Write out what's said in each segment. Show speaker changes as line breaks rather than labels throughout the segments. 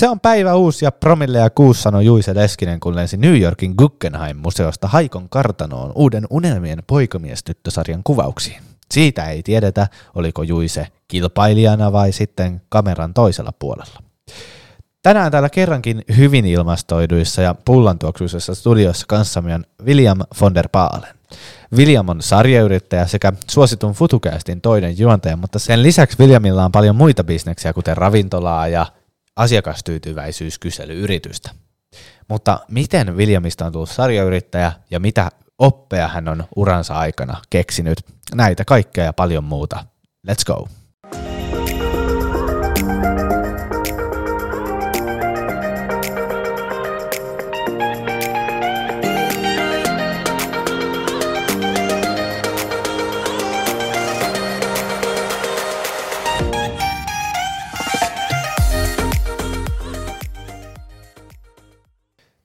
Se on päivä uusi ja promille ja kuusi sanoi Juise Leskinen, kun lensi New Yorkin Guggenheim-museosta Haikon kartanoon uuden Unelmien poikamiestyttösarjan kuvauksiin. Siitä ei tiedetä, oliko Juise kilpailijana vai sitten kameran toisella puolella. Tänään täällä kerrankin hyvin ilmastoiduissa ja pullantuoksuisessa studiossa kanssamme on William von der Baalen. William on sarjayrittäjä sekä suositun FutuCastin toinen juontaja, mutta sen lisäksi Williamilla on paljon muita bisneksiä, kuten ravintolaa ja asiakastyytyväisyyskyselyyritystä. Mutta miten Williamista on tullut sarjayrittäjä ja mitä oppeja hän on uransa aikana keksinyt? Näitä kaikkea ja paljon muuta. Let's go!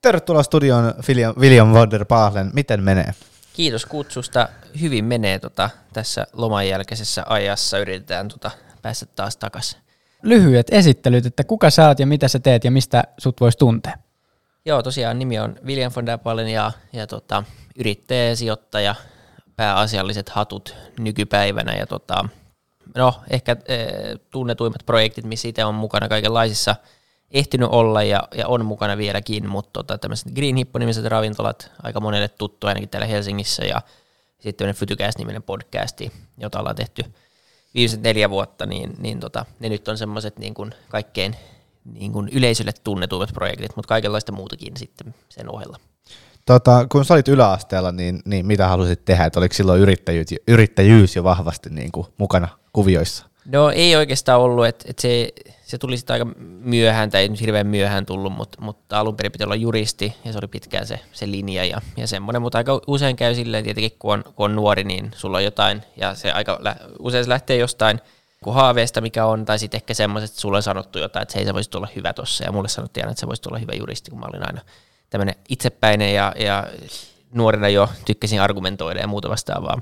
Tervetuloa studioon William, William van der Baalen. Miten menee?
Kiitos kutsusta. Hyvin menee tota, tässä loman jälkeisessä ajassa. Yritetään tota, päästä taas takaisin.
Lyhyet esittelyt, että kuka sä oot ja mitä sä teet ja mistä sut voisi tuntea?
Joo, tosiaan nimi on William von der Baalen ja, ja tota, yrittäjä ja sijoittaja, pääasialliset hatut nykypäivänä. Ja tota, no, ehkä e, tunnetuimmat projektit, missä itse on mukana kaikenlaisissa – ehtinyt olla ja, ja on mukana vieläkin, mutta tota, tämmöiset Green Hippo-nimiset ravintolat, aika monelle tuttu ainakin täällä Helsingissä, ja sitten tämmöinen Fytycast-niminen podcasti, jota ollaan tehty viimeiset neljä vuotta, niin, niin tota, ne nyt on semmoiset niin kuin kaikkein niin kuin yleisölle tunnetuimmat projektit, mutta kaikenlaista muutakin sitten sen ohella.
Tota, kun sä olit yläasteella, niin, niin mitä halusit tehdä? Et oliko silloin yrittäjyys, yrittäjyys jo vahvasti niin kuin mukana kuvioissa?
No ei oikeastaan ollut, että et se, se tuli sitten aika myöhään, tai ei nyt hirveän myöhään tullut, mutta, mutta alun perin piti olla juristi, ja se oli pitkään se, se linja ja, ja semmoinen, mutta aika usein käy silleen, tietenkin kun on, kun on nuori, niin sulla on jotain, ja se aika usein se lähtee jostain kuin haaveesta, mikä on, tai sitten ehkä semmoiset, että sulle on sanottu jotain, että hei sä voisit olla hyvä tossa, ja mulle sanottiin aina, että sä voisit olla hyvä juristi, kun mä olin aina tämmöinen itsepäinen, ja, ja nuorena jo tykkäsin argumentoida ja muuta vastaavaa.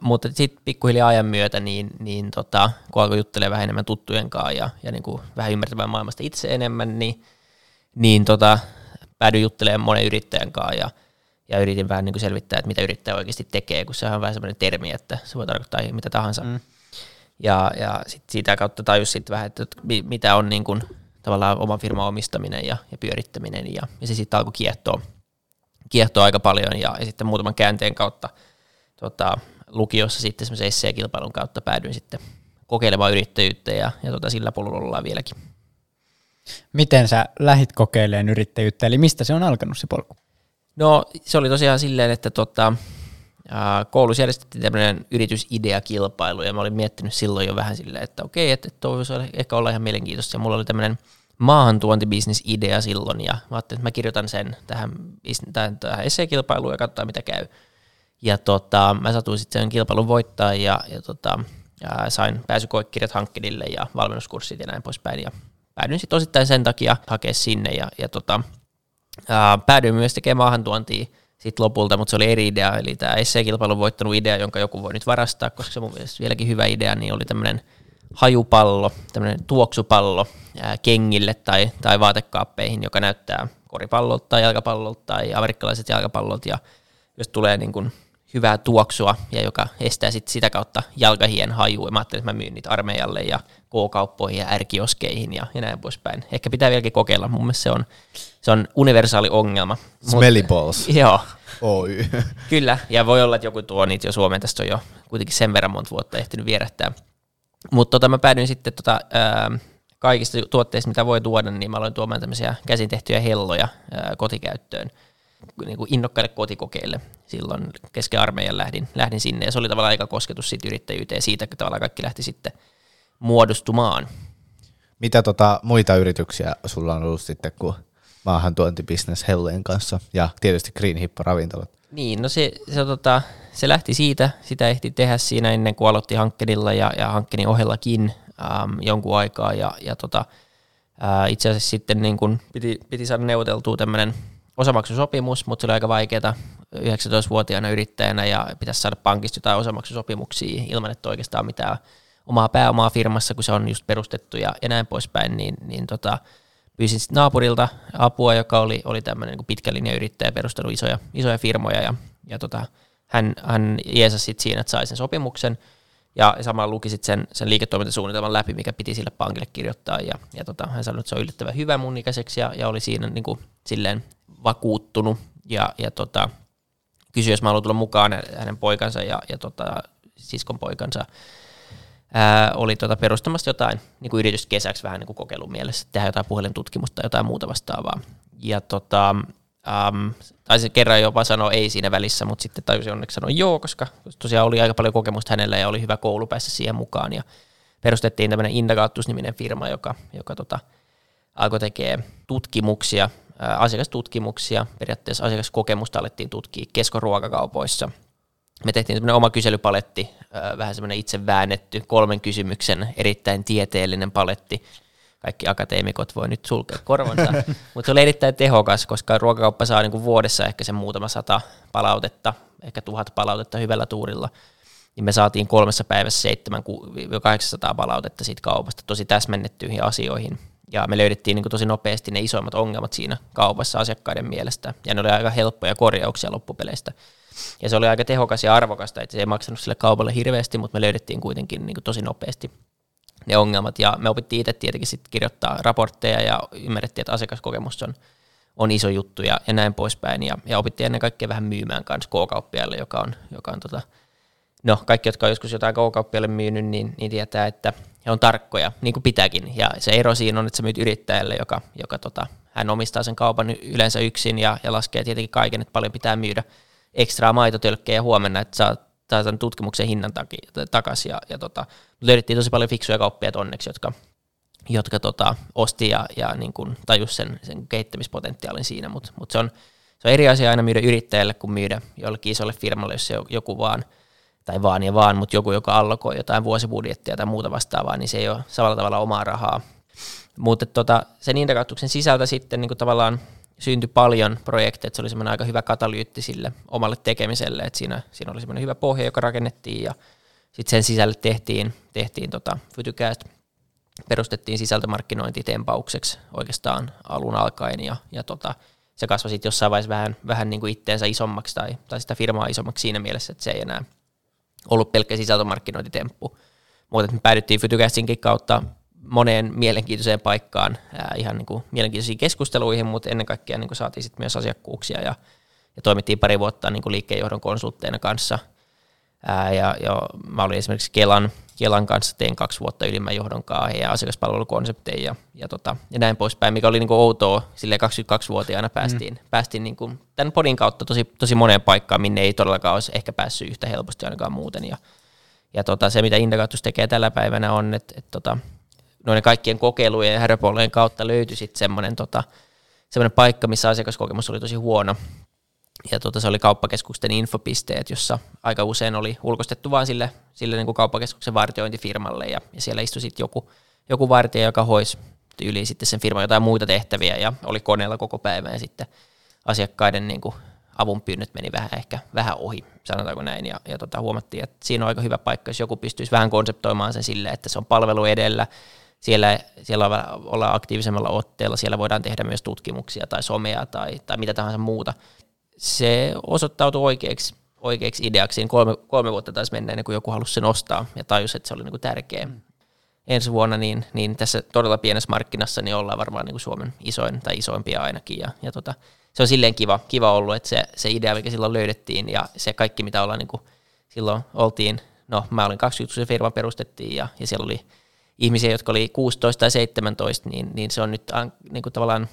Mutta sitten pikkuhiljaa ajan myötä, niin, niin tota, kun alkoi juttelemaan vähän enemmän tuttujen kanssa ja, ja niin kuin vähän ymmärtämään maailmasta itse enemmän, niin, niin tota, päädyin juttelemaan monen yrittäjän kanssa ja, ja yritin vähän niin kuin selvittää, että mitä yrittäjä oikeasti tekee, kun se on vähän semmoinen termi, että se voi tarkoittaa mitä tahansa. Mm. Ja, ja sit siitä kautta tajus sitten vähän, että mitä on niin kuin, tavallaan oman firman omistaminen ja, ja pyörittäminen, ja, ja se sitten alkoi kiehtoa, kiehtoa aika paljon, ja, ja sitten muutaman käänteen kautta tota, lukiossa sitten semmoisen esseekilpailun kautta päädyin sitten kokeilemaan yrittäjyyttä ja, ja tota, sillä polulla ollaan vieläkin.
Miten sä lähit kokeilemaan yrittäjyyttä, eli mistä se on alkanut se polku?
No se oli tosiaan silleen, että tota, koulussa järjestettiin tämmöinen yritysideakilpailu ja mä olin miettinyt silloin jo vähän silleen, että okei, että, että voisi ehkä olla ihan mielenkiintoista ja mulla oli tämmöinen maahantuontibisnesidea silloin ja mä ajattelin, että mä kirjoitan sen tähän, tähän, tähän esseekilpailuun ja katsotaan mitä käy. Ja tota, mä satuin sitten sen kilpailun voittaa ja, ja, tota, ja sain pääsykoekirjat hankkeille ja valmennuskurssit ja näin poispäin. Ja päädyin sitten osittain sen takia hakea sinne ja, ja tota, ää, päädyin myös tekemään maahantuontia sitten lopulta, mutta se oli eri idea, eli tämä esseekilpailun voittanut idea, jonka joku voi nyt varastaa, koska se on mun vieläkin hyvä idea, niin oli tämmöinen hajupallo, tämmöinen tuoksupallo ää, kengille tai, tai vaatekaappeihin, joka näyttää koripallolta tai jalkapallolta tai amerikkalaiset jalkapallot, ja jos tulee niin kuin hyvää tuoksua ja joka estää sit sitä kautta jalkahien hajua. Mä ajattelin, että mä myyn niitä armeijalle ja K-kauppoihin ja ärkioskeihin ja, ja näin poispäin. Ehkä pitää vieläkin kokeilla. Mun mielestä se on, se on universaali ongelma.
Smelly balls.
Joo.
Oy.
Kyllä, ja voi olla, että joku tuo niitä jo Suomeen. Tästä on jo kuitenkin sen verran monta vuotta ehtinyt vierähtää. Mutta tota, mä päädyin sitten tota, ää, kaikista tuotteista, mitä voi tuoda, niin mä aloin tuomaan tämmöisiä käsin tehtyjä helloja ää, kotikäyttöön niin kuin innokkaille kotikokeille. Silloin kesken armeijan lähdin, lähdin sinne ja se oli tavallaan aika kosketus siitä yrittäjyyteen siitä, että tavallaan kaikki lähti sitten muodostumaan.
Mitä tota, muita yrityksiä sulla on ollut sitten kuin maahantuontibisnes Hellojen kanssa ja tietysti Green Hippo ravintolat?
Niin, no se, se, tota, se lähti siitä, sitä ehti tehdä siinä ennen kuin aloitti hankkeella ja, ja hankkeen ohellakin äm, jonkun aikaa ja, ja tota, ää, itse asiassa sitten niin kun piti, piti saada neuvoteltua tämmöinen osamaksusopimus, mutta se oli aika vaikeaa 19-vuotiaana yrittäjänä ja pitäisi saada pankista jotain osamaksusopimuksia ilman, että oikeastaan mitään omaa pääomaa firmassa, kun se on just perustettu ja, ja näin poispäin, niin, niin tota, pyysin sit naapurilta apua, joka oli, oli tämmöinen niin pitkän linjan yrittäjä, perustanut isoja, isoja firmoja ja, ja tota, hän, hän jeesasi siinä, että sai sen sopimuksen ja samalla luki sit sen, sen liiketoimintasuunnitelman läpi, mikä piti sille pankille kirjoittaa ja, ja tota, hän sanoi, että se on yllättävän hyvä mun ikäiseksi ja, ja oli siinä niin kuin, silleen vakuuttunut ja, ja tota, kysyi, jos mä haluan tulla mukaan hänen poikansa ja, ja tota, siskon poikansa ää, oli tota perustamassa jotain niin kuin yrityskesäksi vähän niin kuin kokeilun mielessä, tehdä jotain puhelintutkimusta tai jotain muuta vastaavaa. Ja tota, äm, taisin kerran jopa sanoa ei siinä välissä, mutta sitten tajusin onneksi sanoa joo, koska tosiaan oli aika paljon kokemusta hänellä ja oli hyvä koulu päästä siihen mukaan. Ja perustettiin tämmöinen Indagatus-niminen firma, joka, joka tota, alkoi tekee tutkimuksia, asiakastutkimuksia, periaatteessa asiakaskokemusta alettiin tutkia keskoruokakaupoissa – me tehtiin semmoinen oma kyselypaletti, vähän semmoinen itse väännetty, kolmen kysymyksen erittäin tieteellinen paletti. Kaikki akateemikot voi nyt sulkea korvansa, mutta se oli erittäin tehokas, koska ruokakauppa saa niinku vuodessa ehkä sen muutama sata palautetta, ehkä tuhat palautetta hyvällä tuurilla. Niin me saatiin kolmessa päivässä 700 palautetta siitä kaupasta tosi täsmennettyihin asioihin. Ja me löydettiin niin tosi nopeasti ne isoimmat ongelmat siinä kaupassa asiakkaiden mielestä. Ja ne oli aika helppoja korjauksia loppupeleistä. Ja se oli aika tehokas ja arvokasta, että se ei maksanut sille kaupalle hirveästi, mutta me löydettiin kuitenkin niin kuin tosi nopeasti ne ongelmat. Ja me opittiin itse tietenkin sitten kirjoittaa raportteja ja ymmärrettiin, että asiakaskokemus on, on iso juttu ja, ja näin poispäin. Ja, ja opittiin ennen kaikkea vähän myymään kanssa K-kauppiaille, joka on, joka on tota, no kaikki, jotka on joskus jotain K-kauppiaille myynyt, niin, niin tietää, että he on tarkkoja, niin kuin pitääkin. Ja se ero siinä on, että sä myyt yrittäjälle, joka, joka tota, hän omistaa sen kaupan yleensä yksin ja, ja laskee tietenkin kaiken, että paljon pitää myydä ekstraa maitotölkkejä huomenna, että saa, saa tämän tutkimuksen hinnan takaisin. Ja, ja tota, löydettiin tosi paljon fiksuja kauppia onneksi, jotka, jotka tota, osti ja, ja niin kuin tajus sen, sen kehittämispotentiaalin siinä, mutta mut se, on, se on eri asia aina myydä yrittäjälle kuin myydä jollekin isolle firmalle, jos se joku vaan tai vaan ja vaan, mutta joku, joka allokoi jotain vuosibudjettia tai muuta vastaavaa, niin se ei ole samalla tavalla omaa rahaa. Mutta tota, sen indikaattuksen sisältä sitten niin kuin tavallaan syntyi paljon projekteja, se oli semmoinen aika hyvä katalyytti sille omalle tekemiselle, että siinä, siinä oli semmoinen hyvä pohja, joka rakennettiin ja sitten sen sisälle tehtiin, tehtiin tota Fytycast, perustettiin sisältömarkkinointitempaukseksi oikeastaan alun alkaen ja, ja tota, se kasvoi sitten jossain vaiheessa vähän, vähän niin kuin itteensä isommaksi tai, tai sitä firmaa isommaksi siinä mielessä, että se ei enää ollut pelkkä sisältömarkkinointitemppu. Mutta me päädyttiin Fytycastinkin kautta moneen mielenkiintoiseen paikkaan, ää, ihan niin kuin mielenkiintoisiin keskusteluihin, mutta ennen kaikkea niin kuin saatiin sit myös asiakkuuksia ja, ja toimittiin pari vuotta niin kuin liikkeenjohdon konsultteina kanssa. Ää, ja, ja mä olin esimerkiksi Kelan, Kelan kanssa, tein kaksi vuotta ylimmän johdon kanssa ja asiakaspalvelukonsepteja ja, ja, tota, ja näin poispäin, mikä oli niin kuin outoa, sille 22-vuotiaana päästiin, mm. päästiin niin kuin tämän podin kautta tosi, tosi moneen paikkaan, minne ei todellakaan olisi ehkä päässyt yhtä helposti ainakaan muuten. Ja, ja tota, se, mitä Indagatus tekee tällä päivänä on, että, että tota, noiden kaikkien kokeilujen ja häröpollojen kautta löytyi sitten semmoinen tota, semmoinen paikka, missä asiakaskokemus oli tosi huono. Ja tota, se oli kauppakeskusten infopisteet, jossa aika usein oli ulkostettu vain sille, sille niin kuin kauppakeskuksen vartiointifirmalle, ja, ja siellä istui sitten joku, joku vartija, joka hoisi yli sitten sen firman jotain muita tehtäviä, ja oli koneella koko päivän, ja sitten asiakkaiden niin kuin avunpyynnöt meni vähän ehkä vähän ohi, sanotaanko näin, ja, ja tota, huomattiin, että siinä on aika hyvä paikka, jos joku pystyisi vähän konseptoimaan sen sille, että se on palvelu edellä, siellä, siellä ollaan aktiivisemmalla otteella, siellä voidaan tehdä myös tutkimuksia tai somea tai, tai mitä tahansa muuta. Se osoittautui oikeaksi, oikeaksi ideaksi, niin kolme, kolme vuotta taisi mennä ennen kuin joku halusi sen ostaa ja tajusi, että se oli niin kuin tärkeä. Mm. Ensi vuonna niin, niin tässä todella pienessä markkinassa niin ollaan varmaan niin kuin Suomen isoin tai isoimpia ainakin. Ja, ja tota, se on silleen kiva, kiva ollut, että se, se idea, mikä silloin löydettiin ja se kaikki, mitä ollaan niin kuin silloin oltiin, no mä olin 20 kun se firma perustettiin ja, ja siellä oli ihmisiä, jotka oli 16 tai 17, niin, niin se on nyt niin kuin tavallaan,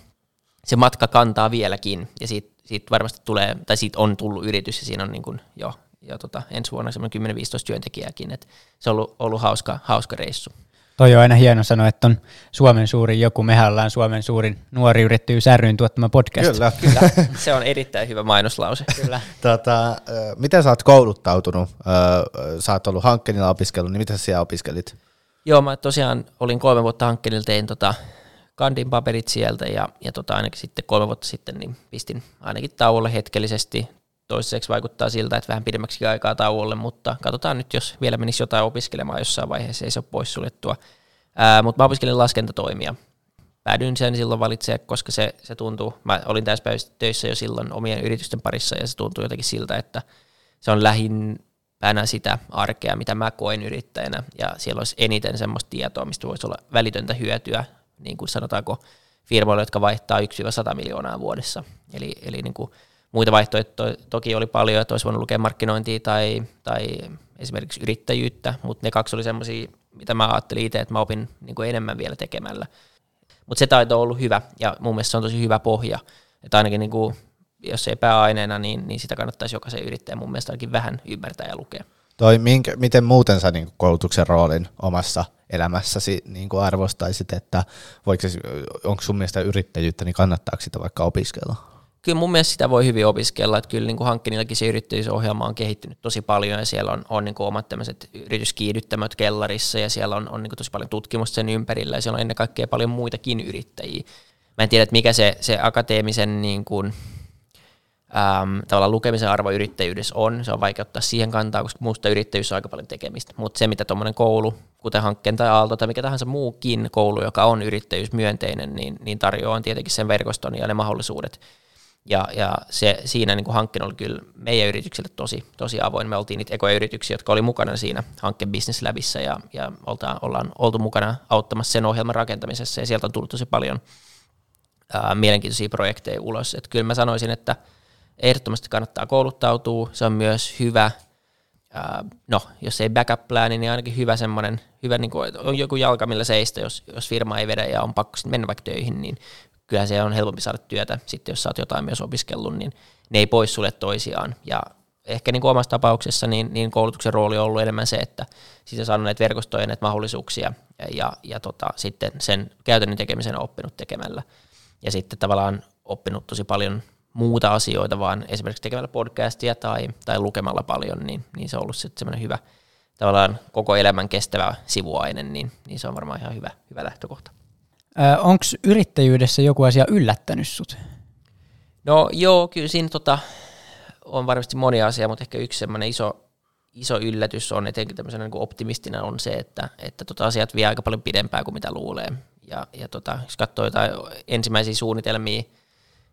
se matka kantaa vieläkin, ja siitä, siitä varmasti tulee, tai siitä on tullut yritys, ja siinä on niin kuin jo, jo tota, ensi vuonna semmoinen 10-15 työntekijääkin, että se on ollut, ollut hauska, hauska reissu.
Toi on aina hieno sanoa, että on Suomen suurin joku, mehän ollaan Suomen suurin nuori yrittäjyys ryn tuottama podcast.
Kyllä, kyllä.
se on erittäin hyvä mainoslause.
Kyllä.
tota, miten sä oot kouluttautunut? Sä oot ollut hankkeella opiskellut, niin mitä sä siellä opiskelit?
Joo, mä tosiaan olin kolme vuotta hankkeella, tein tota kandin paperit sieltä ja, ja tota ainakin sitten kolme vuotta sitten niin pistin ainakin tauolle hetkellisesti. Toiseksi vaikuttaa siltä, että vähän pidemmäksi aikaa tauolle, mutta katsotaan nyt, jos vielä menisi jotain opiskelemaan jossain vaiheessa, ei se ole poissuljettua. Mutta mä opiskelin laskentatoimia päädyin sen silloin valitsemaan, koska se, se tuntuu, mä olin täyspäiväisesti töissä jo silloin omien yritysten parissa ja se tuntuu jotenkin siltä, että se on lähimpänä sitä arkea, mitä mä koen yrittäjänä ja siellä olisi eniten semmoista tietoa, mistä voisi olla välitöntä hyötyä, niin kuin sanotaanko firmoille, jotka vaihtaa 1-100 miljoonaa vuodessa. Eli, eli niin kuin muita vaihtoehtoja toki oli paljon, että olisi voinut lukea markkinointia tai, tai esimerkiksi yrittäjyyttä, mutta ne kaksi oli semmoisia, mitä mä ajattelin itse, että mä opin niin kuin enemmän vielä tekemällä. Mutta se taito on ollut hyvä ja mun mielestä se on tosi hyvä pohja, että ainakin niin kuin, jos ei pääaineena, niin, niin sitä kannattaisi jokaisen yrittäjän mun mielestä ainakin vähän ymmärtää ja lukea.
Toi, minkä, miten muuten sä niin koulutuksen roolin omassa elämässäsi niin arvostaisit, että onko sun mielestä yrittäjyyttä, niin kannattaako sitä vaikka opiskella?
kyllä mun mielestä sitä voi hyvin opiskella, että kyllä niin kuin hankkinillakin se yrittäjyysohjelma on kehittynyt tosi paljon ja siellä on, on niin kuin omat tämmöiset yrityskiihdyttämöt kellarissa ja siellä on, on niin kuin tosi paljon tutkimusta sen ympärillä ja siellä on ennen kaikkea paljon muitakin yrittäjiä. Mä en tiedä, että mikä se, se akateemisen niin kuin, äm, tavallaan lukemisen arvo yrittäjyydessä on. Se on vaikea ottaa siihen kantaa, koska muusta yrittäjyys on aika paljon tekemistä. Mutta se, mitä tuommoinen koulu, kuten hankkeen tai Aalto tai mikä tahansa muukin koulu, joka on yrittäjyysmyönteinen, niin, niin tarjoaa tietenkin sen verkoston ja ne mahdollisuudet – ja, ja se, siinä niin hankkeen oli kyllä meidän yrityksille tosi, tosi avoin. Me oltiin niitä ekoja yrityksiä, jotka oli mukana siinä hankkeen Business Labissa ja, ja oltaan, ollaan oltu mukana auttamassa sen ohjelman rakentamisessa ja sieltä on tullut tosi paljon ää, mielenkiintoisia projekteja ulos. Et kyllä mä sanoisin, että ehdottomasti kannattaa kouluttautua. Se on myös hyvä, no jos ei backup plani, niin ainakin hyvä semmoinen, hyvä niin kuin, on joku jalka, millä seistä, jos, jos firma ei vedä ja on pakko mennä vaikka töihin, niin kyllähän se on helpompi saada työtä sitten, jos sä oot jotain myös opiskellut, niin ne ei poissulje toisiaan. Ja ehkä niin kuin omassa tapauksessa niin, niin koulutuksen rooli on ollut enemmän se, että on saanut näitä verkostoja, näitä mahdollisuuksia ja, ja, ja tota, sitten sen käytännön tekemisen on oppinut tekemällä. Ja sitten tavallaan oppinut tosi paljon muuta asioita, vaan esimerkiksi tekemällä podcastia tai, tai lukemalla paljon, niin, niin se on ollut sitten semmoinen hyvä tavallaan koko elämän kestävä sivuaine, niin, niin se on varmaan ihan hyvä, hyvä lähtökohta.
Onko yrittäjyydessä joku asia yllättänyt sut?
No joo, kyllä siinä tota, on varmasti moni asia, mutta ehkä yksi semmoinen iso, iso yllätys on, etenkin tämmöisenä niin optimistina on se, että, että tota asiat vie aika paljon pidempään kuin mitä luulee. Ja, ja tota, jos katsoo jotain ensimmäisiä suunnitelmia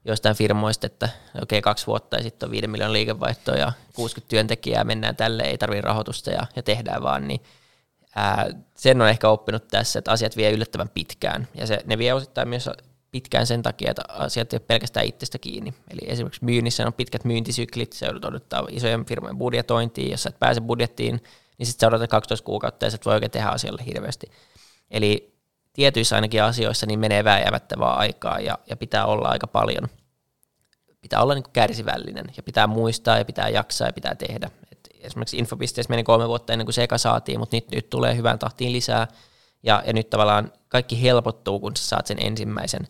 joistain firmoista, että okei, okay, kaksi vuotta ja sitten on 5 miljoonan liikevaihtoa ja 60 työntekijää, mennään tälle, ei tarvitse rahoitusta ja, ja tehdään vaan, niin ää, sen on ehkä oppinut tässä, että asiat vie yllättävän pitkään. Ja se, ne vie osittain myös pitkään sen takia, että asiat ei ole pelkästään itsestä kiinni. Eli esimerkiksi myynnissä on pitkät myyntisyklit, se joudut odottaa isojen firmojen budjetointiin, jos sä et pääse budjettiin, niin sitten sä odotat 12 kuukautta ja sä voi oikein tehdä asialle hirveästi. Eli tietyissä ainakin asioissa niin menee vääjäämättä vaan aikaa ja, ja pitää olla aika paljon, pitää olla niin kärsivällinen ja pitää muistaa ja pitää jaksaa ja pitää tehdä esimerkiksi infopisteessä meni kolme vuotta ennen kuin se eka saatiin, mutta nyt, nyt tulee hyvään tahtiin lisää. Ja, ja nyt tavallaan kaikki helpottuu, kun sä saat sen ensimmäisen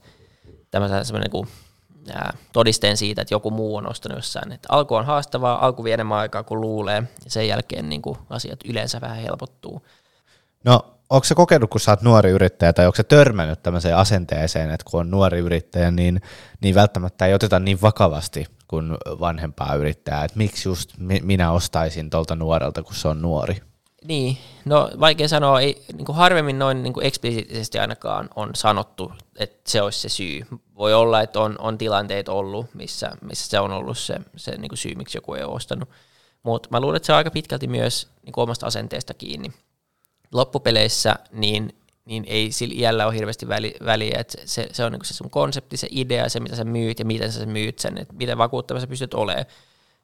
niin ää, todisteen siitä, että joku muu on ostanut jossain. Et alku on haastavaa, alku vie enemmän aikaa kuin luulee, ja sen jälkeen niin kuin asiat yleensä vähän helpottuu.
No, onko se kokenut, kun sä oot nuori yrittäjä, tai onko se törmännyt tämmöiseen asenteeseen, että kun on nuori yrittäjä, niin, niin välttämättä ei oteta niin vakavasti kuin vanhempaa yrittäjää, että miksi just minä ostaisin tuolta nuorelta, kun se on nuori?
Niin, no vaikea sanoa, ei, niin kuin harvemmin noin niin kuin eksplisiittisesti ainakaan on sanottu, että se olisi se syy. Voi olla, että on, on tilanteet ollut, missä, missä se on ollut se, se niin kuin syy, miksi joku ei ole ostanut. Mutta mä luulen, että se on aika pitkälti myös niin kuin omasta asenteesta kiinni. Loppupeleissä niin niin ei sillä iällä ole hirveästi väliä. Että se, se on niin se sun konsepti, se idea, se mitä sä myyt ja miten sä myyt sen, että miten vakuuttava sä pystyt olemaan.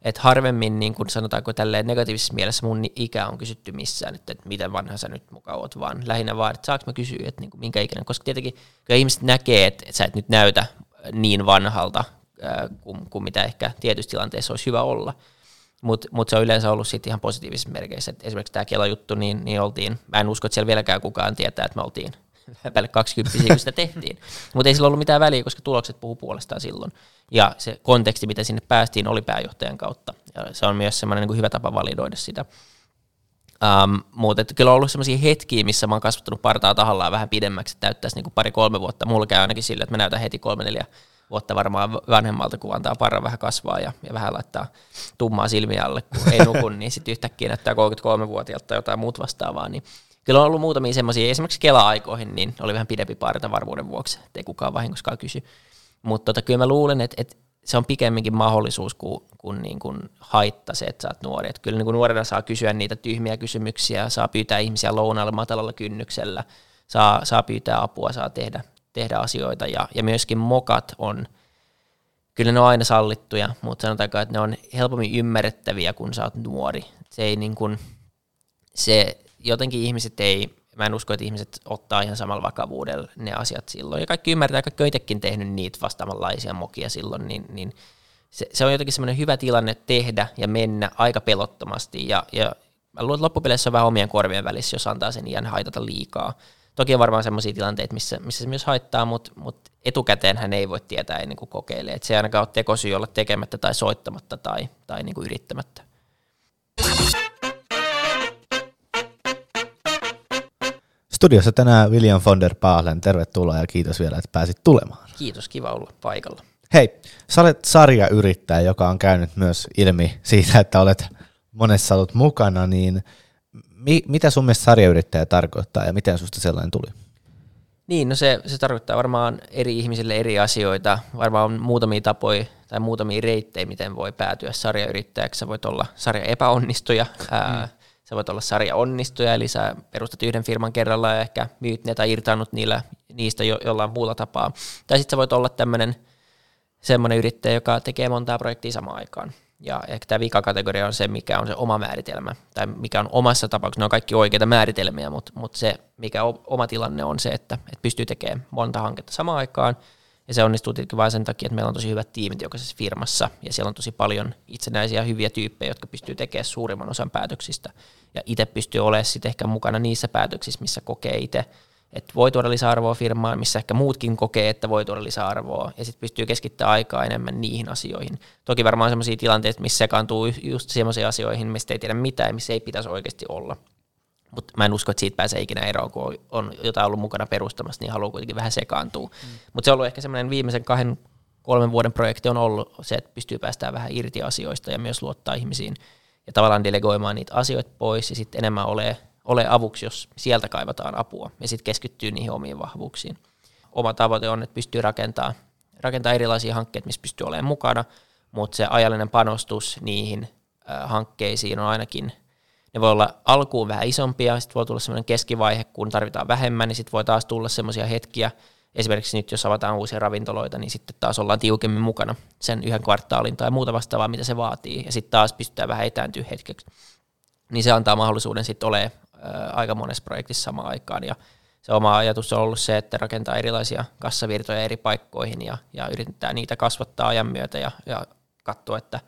Että harvemmin, niin kun sanotaanko tälleen negatiivisessa mielessä, mun ikä on kysytty missään, että, että miten vanha sä nyt mukaan oot, vaan lähinnä vaan, että saanko mä kysyä, että niin kuin minkä ikäinen, koska tietenkin kyllä ihmiset näkee, että, sä et nyt näytä niin vanhalta kuin, kuin mitä ehkä tietyissä tilanteissa olisi hyvä olla. Mutta mut se on yleensä ollut sitten ihan positiivisissa merkeissä. Et esimerkiksi tämä Kela-juttu, niin, niin oltiin, mä en usko, että siellä vieläkään kukaan tietää, että me oltiin päälle 20 kun sitä tehtiin. Mutta ei sillä ollut mitään väliä, koska tulokset puhuu puolestaan silloin. Ja se konteksti, mitä sinne päästiin, oli pääjohtajan kautta. Ja se on myös semmoinen niin hyvä tapa validoida sitä. Um, mutta kyllä on ollut sellaisia hetkiä, missä mä oon kasvattanut partaa tahallaan vähän pidemmäksi, että täyttäisi niin pari-kolme vuotta. Mulla käy ainakin sille, että mä näytän heti kolme-neljä vuotta varmaan vanhemmalta, kun antaa parra vähän kasvaa ja, ja vähän laittaa tummaa silmiä alle, kun ei nuku, niin sitten yhtäkkiä näyttää 33-vuotiaalta tai jotain muut vastaavaa, niin kyllä on ollut muutamia semmoisia, esimerkiksi Kela-aikoihin, niin oli vähän pidempi parta varmuuden vuoksi, ettei kukaan vahingoskaan kysy. Mutta tota, kyllä mä luulen, että, että se on pikemminkin mahdollisuus kuin, kuin, niin kuin haitta se, että sä oot nuori. Että kyllä niin kuin nuorena saa kysyä niitä tyhmiä kysymyksiä, saa pyytää ihmisiä lounaalle matalalla kynnyksellä, saa, saa pyytää apua, saa tehdä, tehdä asioita. Ja, ja myöskin mokat on, kyllä ne on aina sallittuja, mutta sanotaanko, että ne on helpommin ymmärrettäviä, kun sä oot nuori. Se ei niin kuin, se jotenkin ihmiset ei, mä en usko, että ihmiset ottaa ihan samalla vakavuudella ne asiat silloin. Ja kaikki ymmärtää, kaikki on itsekin tehnyt niitä vastaavanlaisia mokia silloin, niin, niin se, se, on jotenkin semmoinen hyvä tilanne tehdä ja mennä aika pelottomasti. Ja, ja mä luulen, että loppupeleissä on vähän omien korvien välissä, jos antaa sen iän haitata liikaa. Toki on varmaan sellaisia tilanteita, missä, missä se myös haittaa, mutta, mutta etukäteen hän ei voi tietää ennen kuin kokeilee. Et se ei ainakaan ole tekosyy olla tekemättä tai soittamatta tai, tai niin kuin yrittämättä.
Studiossa tänään William von der Paalen. Tervetuloa ja kiitos vielä, että pääsit tulemaan.
Kiitos, kiva olla paikalla.
Hei, sä olet sarjayrittäjä, joka on käynyt myös ilmi siitä, että olet monessa ollut mukana, niin mi- mitä sun mielestä sarjayrittäjä tarkoittaa ja miten susta sellainen tuli?
Niin, no se, se tarkoittaa varmaan eri ihmisille eri asioita. Varmaan on muutamia tapoja tai muutamia reittejä, miten voi päätyä sarjayrittäjäksi. Sä voit olla sarja epäonnistuja, ää, mm. sä voit olla sarja onnistuja, eli sä perustat yhden firman kerralla ja ehkä myyt ne tai irtaannut niillä, niistä jo, jollain muulla tapaa. Tai sitten sä voit olla tämmöinen semmoinen yrittäjä, joka tekee montaa projektia samaan aikaan. Ja ehkä tämä vikakategoria on se, mikä on se oma määritelmä, tai mikä on omassa tapauksessa, ne on kaikki oikeita määritelmiä, mutta, mutta se, mikä oma tilanne on se, että, että pystyy tekemään monta hanketta samaan aikaan, ja se onnistuu tietenkin vain sen takia, että meillä on tosi hyvät tiimit jokaisessa firmassa, ja siellä on tosi paljon itsenäisiä hyviä tyyppejä, jotka pystyy tekemään suurimman osan päätöksistä, ja itse pystyy olemaan sitten ehkä mukana niissä päätöksissä, missä kokee itse että voi tuoda lisäarvoa firmaan, missä ehkä muutkin kokee, että voi tuoda lisäarvoa, ja sitten pystyy keskittämään aikaa enemmän niihin asioihin. Toki varmaan sellaisia tilanteita, missä sekaantuu just sellaisiin asioihin, mistä ei tiedä mitään, missä ei pitäisi oikeasti olla. Mutta mä en usko, että siitä pääsee ikinä eroon, kun on jotain ollut mukana perustamassa, niin haluaa kuitenkin vähän sekaantua. Mm. Mutta se on ollut ehkä semmoinen viimeisen kahden, kolmen vuoden projekti on ollut se, että pystyy päästään vähän irti asioista ja myös luottaa ihmisiin ja tavallaan delegoimaan niitä asioita pois ja sitten enemmän ole ole avuksi, jos sieltä kaivataan apua ja sitten keskittyy niihin omiin vahvuuksiin. Oma tavoite on, että pystyy rakentamaan, rakentaa erilaisia hankkeita, missä pystyy olemaan mukana, mutta se ajallinen panostus niihin hankkeisiin on ainakin, ne voi olla alkuun vähän isompia, sitten voi tulla semmoinen keskivaihe, kun tarvitaan vähemmän, niin sitten voi taas tulla semmoisia hetkiä, esimerkiksi nyt jos avataan uusia ravintoloita, niin sitten taas ollaan tiukemmin mukana sen yhden kvartaalin tai muuta vastaavaa, mitä se vaatii, ja sitten taas pystytään vähän etääntyä hetkeksi. Niin se antaa mahdollisuuden sitten aika monessa projektissa samaan aikaan. Ja se oma ajatus on ollut se, että rakentaa erilaisia kassavirtoja eri paikkoihin ja, ja yrittää niitä kasvattaa ajan myötä ja, ja katsoa, että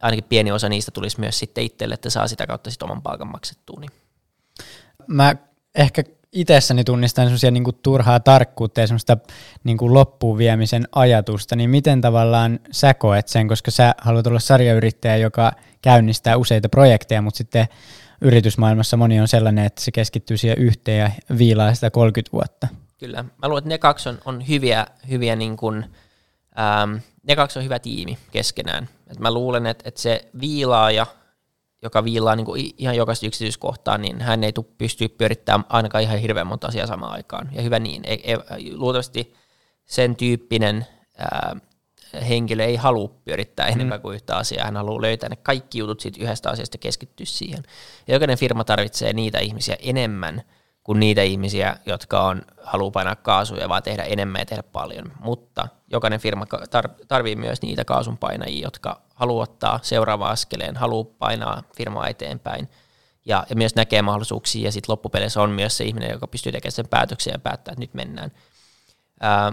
ainakin pieni osa niistä tulisi myös sitten itselle, että saa sitä kautta sitten oman palkan maksettua. Niin.
Mä ehkä itsessäni tunnistan semmoisia niin turhaa tarkkuutta ja semmoista niin kuin loppuun viemisen ajatusta, niin miten tavallaan sä koet sen, koska sä haluat olla sarjayrittäjä, joka käynnistää useita projekteja, mutta sitten yritysmaailmassa moni on sellainen, että se keskittyy siihen yhteen ja viilaa sitä 30 vuotta.
Kyllä. Mä luulen, että ne kaksi on, on hyviä, hyviä niin kuin, ähm, ne kaksi on hyvä tiimi keskenään. Et mä luulen, että, että se viilaaja, joka viilaa niin kuin ihan jokaista yksityiskohtaa, niin hän ei tule pystyä pyörittämään ainakaan ihan hirveän monta asiaa samaan aikaan. Ja hyvä niin. Ei, ei, luultavasti sen tyyppinen ää, henkilö ei halua pyörittää enemmän mm. kuin yhtä asiaa, hän haluaa löytää ne kaikki jutut siitä yhdestä asiasta keskittyä siihen. Ja jokainen firma tarvitsee niitä ihmisiä enemmän kuin niitä ihmisiä, jotka on, haluaa painaa kaasuja, vaan tehdä enemmän ja tehdä paljon. Mutta jokainen firma tar- tarvii myös niitä kaasun painajia, jotka haluaa ottaa seuraava askeleen, haluaa painaa firmaa eteenpäin ja, ja myös näkee mahdollisuuksia ja sitten loppupeleissä on myös se ihminen, joka pystyy tekemään sen päätöksen ja päättää, että nyt mennään.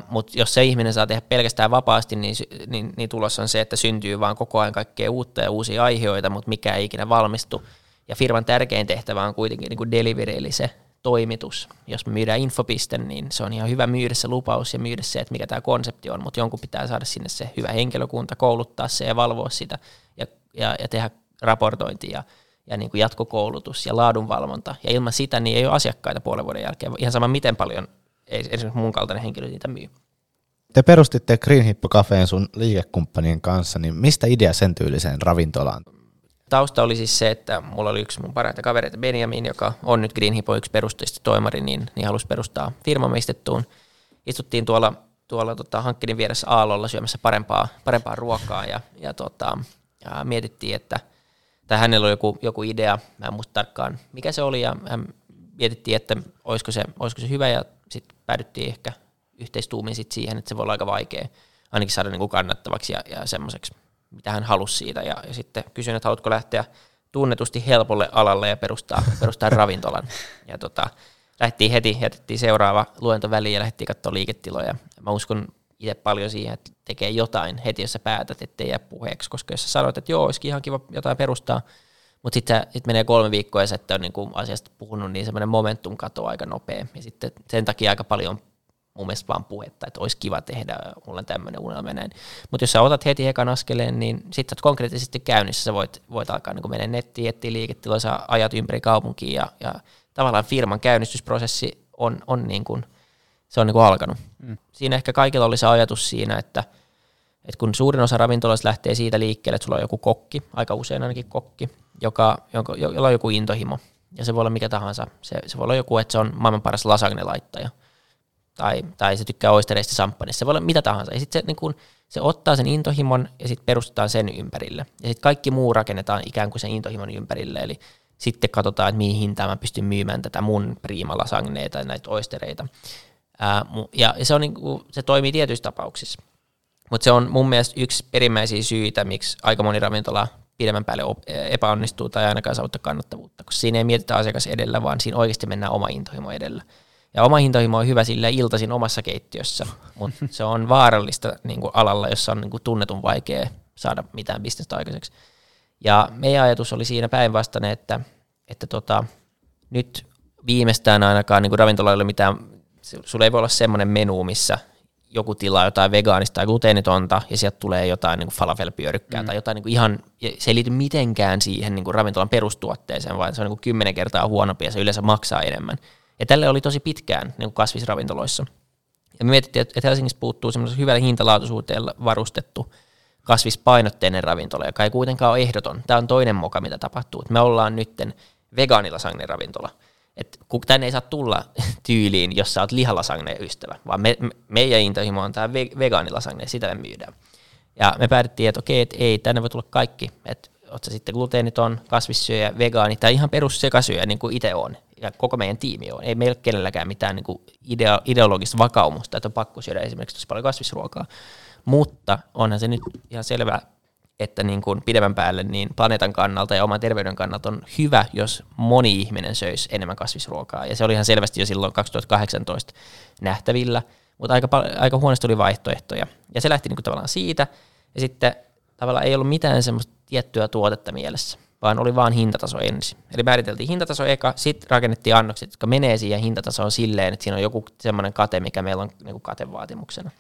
Mutta jos se ihminen saa tehdä pelkästään vapaasti, niin, niin, niin tulos on se, että syntyy vaan koko ajan kaikkea uutta ja uusia aiheita, mutta mikä ei ikinä valmistu. Ja firman tärkein tehtävä on kuitenkin niin kuin delivery, eli se toimitus. Jos me myydään infopiste, niin se on ihan hyvä myydä se lupaus ja myydä se, että mikä tämä konsepti on, mutta jonkun pitää saada sinne se hyvä henkilökunta, kouluttaa se ja valvoa sitä ja, ja, ja tehdä raportointia ja, ja niin kuin jatkokoulutus ja laadunvalvonta. Ja ilman sitä niin ei ole asiakkaita puolen vuoden jälkeen. Ihan sama, miten paljon ei esimerkiksi mun kaltainen henkilö niitä myy.
Te perustitte Green Hippo Cafeen sun liikekumppanien kanssa, niin mistä idea sen tyyliseen ravintolaan?
Tausta oli siis se, että mulla oli yksi mun parhaita kavereita Benjamin, joka on nyt Green Hippo yksi perustajista toimari, niin, niin halusi perustaa firma meistettuun. Istuttiin tuolla, tuolla tota, hankkinin vieressä Aallolla syömässä parempaa, parempaa ruokaa ja, ja, tota, ja mietittiin, että tai hänellä oli joku, joku idea, mä en muista tarkkaan mikä se oli, ja hän mietittiin, että olisiko se, olisiko se hyvä, ja sitten päädyttiin ehkä yhteistuumiin sit siihen, että se voi olla aika vaikea ainakin saada niin kuin kannattavaksi ja, ja semmoiseksi, mitä hän halusi siitä. Ja, ja sitten kysyin, että haluatko lähteä tunnetusti helpolle alalle ja perustaa, perustaa ravintolan. Ja tota, lähdettiin heti, jätettiin seuraava luento väliin ja lähdettiin katsoa liiketiloja. Mä uskon itse paljon siihen, että tekee jotain heti, jos sä päätät, ettei jää puheeksi, koska jos sä sanoit, että joo, olisikin ihan kiva jotain perustaa, mutta sitten sit menee kolme viikkoa ja sä et ole niinku asiasta puhunut, niin semmoinen momentum katoaa aika nopea. Ja sitten sen takia aika paljon mun mielestä vaan puhetta, että olisi kiva tehdä, mulla on tämmöinen unelma näin. Mutta jos sä otat heti ekan askeleen, niin sitten sä konkreettisesti käynnissä, sä voit, voit alkaa niin mennä nettiin, etsiä liiketiloja, sä ajat ympäri kaupunkia ja, ja tavallaan firman käynnistysprosessi on, on niin kuin, se on niin kuin alkanut. Mm. Siinä ehkä kaikilla oli se ajatus siinä, että, että kun suurin osa ravintoloista lähtee siitä liikkeelle, että sulla on joku kokki, aika usein ainakin kokki, joka, joka, jolla on joku intohimo, ja se voi olla mikä tahansa. Se, se voi olla joku, että se on maailman paras lasagne-laittaja – tai, tai se tykkää oistereista samppanista, se voi olla mitä tahansa. Ja sitten se, niin kun, se ottaa sen intohimon ja sitten perustetaan sen ympärille. Ja sitten kaikki muu rakennetaan ikään kuin sen intohimon ympärille, eli sitten katsotaan, että mihin hintaan mä pystyn myymään tätä mun priimalasagneita ja näitä oistereita. Ää, ja se, on niin kuin, se toimii tietyissä tapauksissa. Mutta se on mun mielestä yksi perimmäisiä syitä, miksi aika moni ravintola pidemmän päälle epäonnistuu tai ainakaan saavuttaa kannattavuutta, koska siinä ei mietitä asiakas edellä, vaan siinä oikeasti mennään oma intohimo edellä. Ja oma hintohimo on hyvä sillä iltaisin omassa keittiössä, mutta se on vaarallista niin kuin alalla, jossa on niin kuin tunnetun vaikea saada mitään bisnestä aikaiseksi. Ja meidän ajatus oli siinä päinvastainen, että, että tota, nyt viimeistään ainakaan niin ravintoloilla mitään, sulla ei voi olla semmoinen menu, missä joku tilaa jotain vegaanista tai gluteenitonta ja sieltä tulee jotain niin falafelpyörykkää mm. tai jotain niin kuin ihan, se ei liity mitenkään siihen niin kuin ravintolan perustuotteeseen, vaan se on niin kuin kymmenen kertaa huonompi ja se yleensä maksaa enemmän. Ja tälle oli tosi pitkään niin kuin kasvisravintoloissa. Ja me mietittiin, että Helsingissä puuttuu semmoisen hyvällä hintalaatuisuuteen varustettu kasvispainotteinen ravintola, joka ei kuitenkaan ole ehdoton. Tämä on toinen moka, mitä tapahtuu. Me ollaan nytten vegaanilasagne ravintola. Et kun tänne ei saa tulla tyyliin, jos sä oot lihalasagne ystävä, vaan me, me, meidän intohimo on tämä vegaanilasagne, sitä me myydään. Ja me päätettiin, että okei, että ei, tänne voi tulla kaikki, että oot sä sitten gluteeniton, kasvissyöjä, vegaani tai ihan perussekaisyöjä, niin kuin itse on ja koko meidän tiimi on. Ei meillä kenelläkään mitään niin kuin idea, ideologista vakaumusta, että on pakko syödä esimerkiksi tosi paljon kasvisruokaa. Mutta onhan se nyt ihan selvä, että niin kuin pidemmän päälle niin planeetan kannalta ja oman terveyden kannalta on hyvä, jos moni ihminen söisi enemmän kasvisruokaa. Ja se oli ihan selvästi jo silloin 2018 nähtävillä, mutta aika, aika huonosti tuli vaihtoehtoja. Ja se lähti niin kuin tavallaan siitä, ja sitten tavallaan ei ollut mitään semmoista tiettyä tuotetta mielessä vaan oli vaan hintataso ensin. Eli määriteltiin hintataso eka, sitten rakennettiin annokset, jotka menee siihen hintatasoon silleen, että siinä on joku semmoinen kate, mikä meillä on niin kuin katevaatimuksena.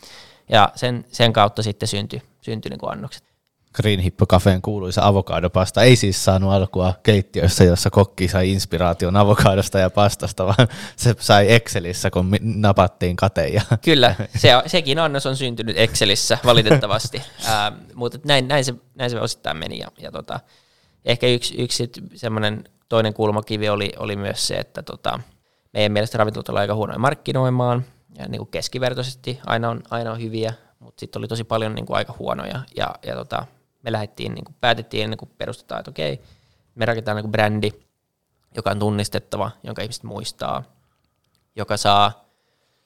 Ja sen, sen kautta sitten syntyi, syntyi niin kuin annokset.
Green Hippo Cafeen kuuluisa avokadopasta ei siis saanut alkua keittiössä, jossa kokki sai inspiraation avokadosta ja pastasta, vaan se sai Excelissä, kun napattiin kateja.
Kyllä, se, sekin annos on syntynyt Excelissä valitettavasti, äh, mutta näin, näin, se, näin se osittain meni. Ja, ja tota, ehkä yksi, yksi semmoinen toinen kulmakivi oli, oli myös se, että tota, meidän mielestä ravintolat olivat aika huonoja markkinoimaan, ja niin kuin keskivertoisesti aina on, aina on hyviä, mutta sitten oli tosi paljon niin kuin aika huonoja, ja, ja tota, me lähdettiin, niin kuin päätettiin ennen kuin perustetaan, että okei, me rakennetaan niin kuin brändi, joka on tunnistettava, jonka ihmiset muistaa, joka saa,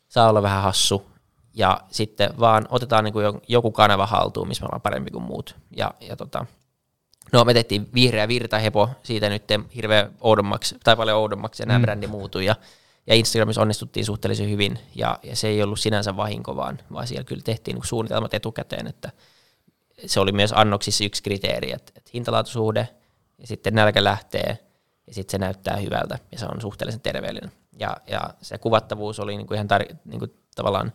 saa olla vähän hassu, ja sitten vaan otetaan niin kuin joku kanava haltuun, missä me ollaan parempi kuin muut, ja, ja tota, No me tehtiin vihreä virtahepo, siitä nyt hirveän oudommaksi, tai paljon oudommaksi, ja nämä mm. brändi muutui, ja, ja Instagramissa onnistuttiin suhteellisen hyvin, ja, ja se ei ollut sinänsä vahinko, vaan, vaan siellä kyllä tehtiin niin suunnitelmat etukäteen, että se oli myös annoksissa yksi kriteeri, että, hintalaatuisuhde, ja sitten nälkä lähtee, ja sitten se näyttää hyvältä, ja se on suhteellisen terveellinen. Ja, ja se kuvattavuus oli niin kuin ihan tar- niin kuin tavallaan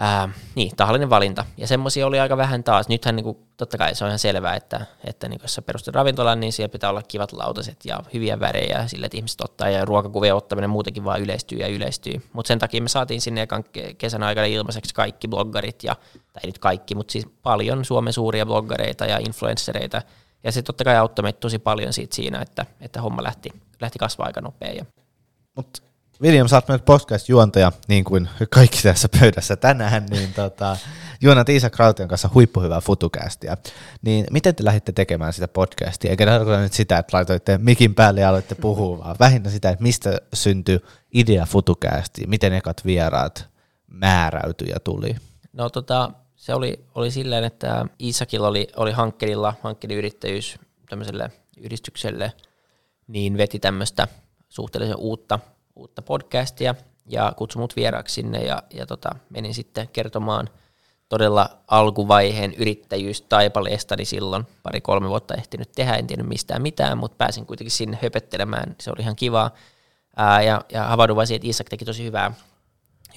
ää, niin, tahallinen valinta. Ja semmoisia oli aika vähän taas. Nythän niin kuin, totta kai se on ihan selvää, että, että niin jos sä perustat ravintolan, niin siellä pitää olla kivat lautaset ja hyviä värejä sille, että ihmiset ottaa ja ruokakuvien ottaminen muutenkin vaan yleistyy ja yleistyy. Mutta sen takia me saatiin sinne ekan kesän aikana ilmaiseksi kaikki bloggarit, ja, tai nyt kaikki, mutta siis paljon Suomen suuria bloggareita ja influenssereita ja se totta kai auttoi meitä tosi paljon siitä siinä, että, että homma lähti, lähti kasvaa aika nopea. Ja...
Mut William, sä oot podcast-juontaja, niin kuin kaikki tässä pöydässä tänään, niin tota, juonat Iisa Kraution kanssa huippuhyvää futukästiä. Niin miten te lähditte tekemään sitä podcastia? Eikä tarkoita nyt sitä, että laitoitte mikin päälle ja aloitte puhua, vaan vähinnä sitä, että mistä syntyi idea futukästiin, miten ekat vieraat määräytyi ja tuli?
No tota, se oli, oli silleen, että Iisakilla oli, oli hankkeilla, hankkeiden yrittäjyys tämmöiselle yhdistykselle, niin veti tämmöistä suhteellisen uutta, uutta podcastia ja kutsui mut vieraaksi sinne ja, ja tota, menin sitten kertomaan todella alkuvaiheen yrittäjyystaipaleesta, niin silloin pari-kolme vuotta ehtinyt tehdä, en tiennyt mistään mitään, mutta pääsin kuitenkin sinne höpöttelemään, se oli ihan kivaa. Ää, ja, ja havahduin vaan siihen, että Isak teki tosi hyvää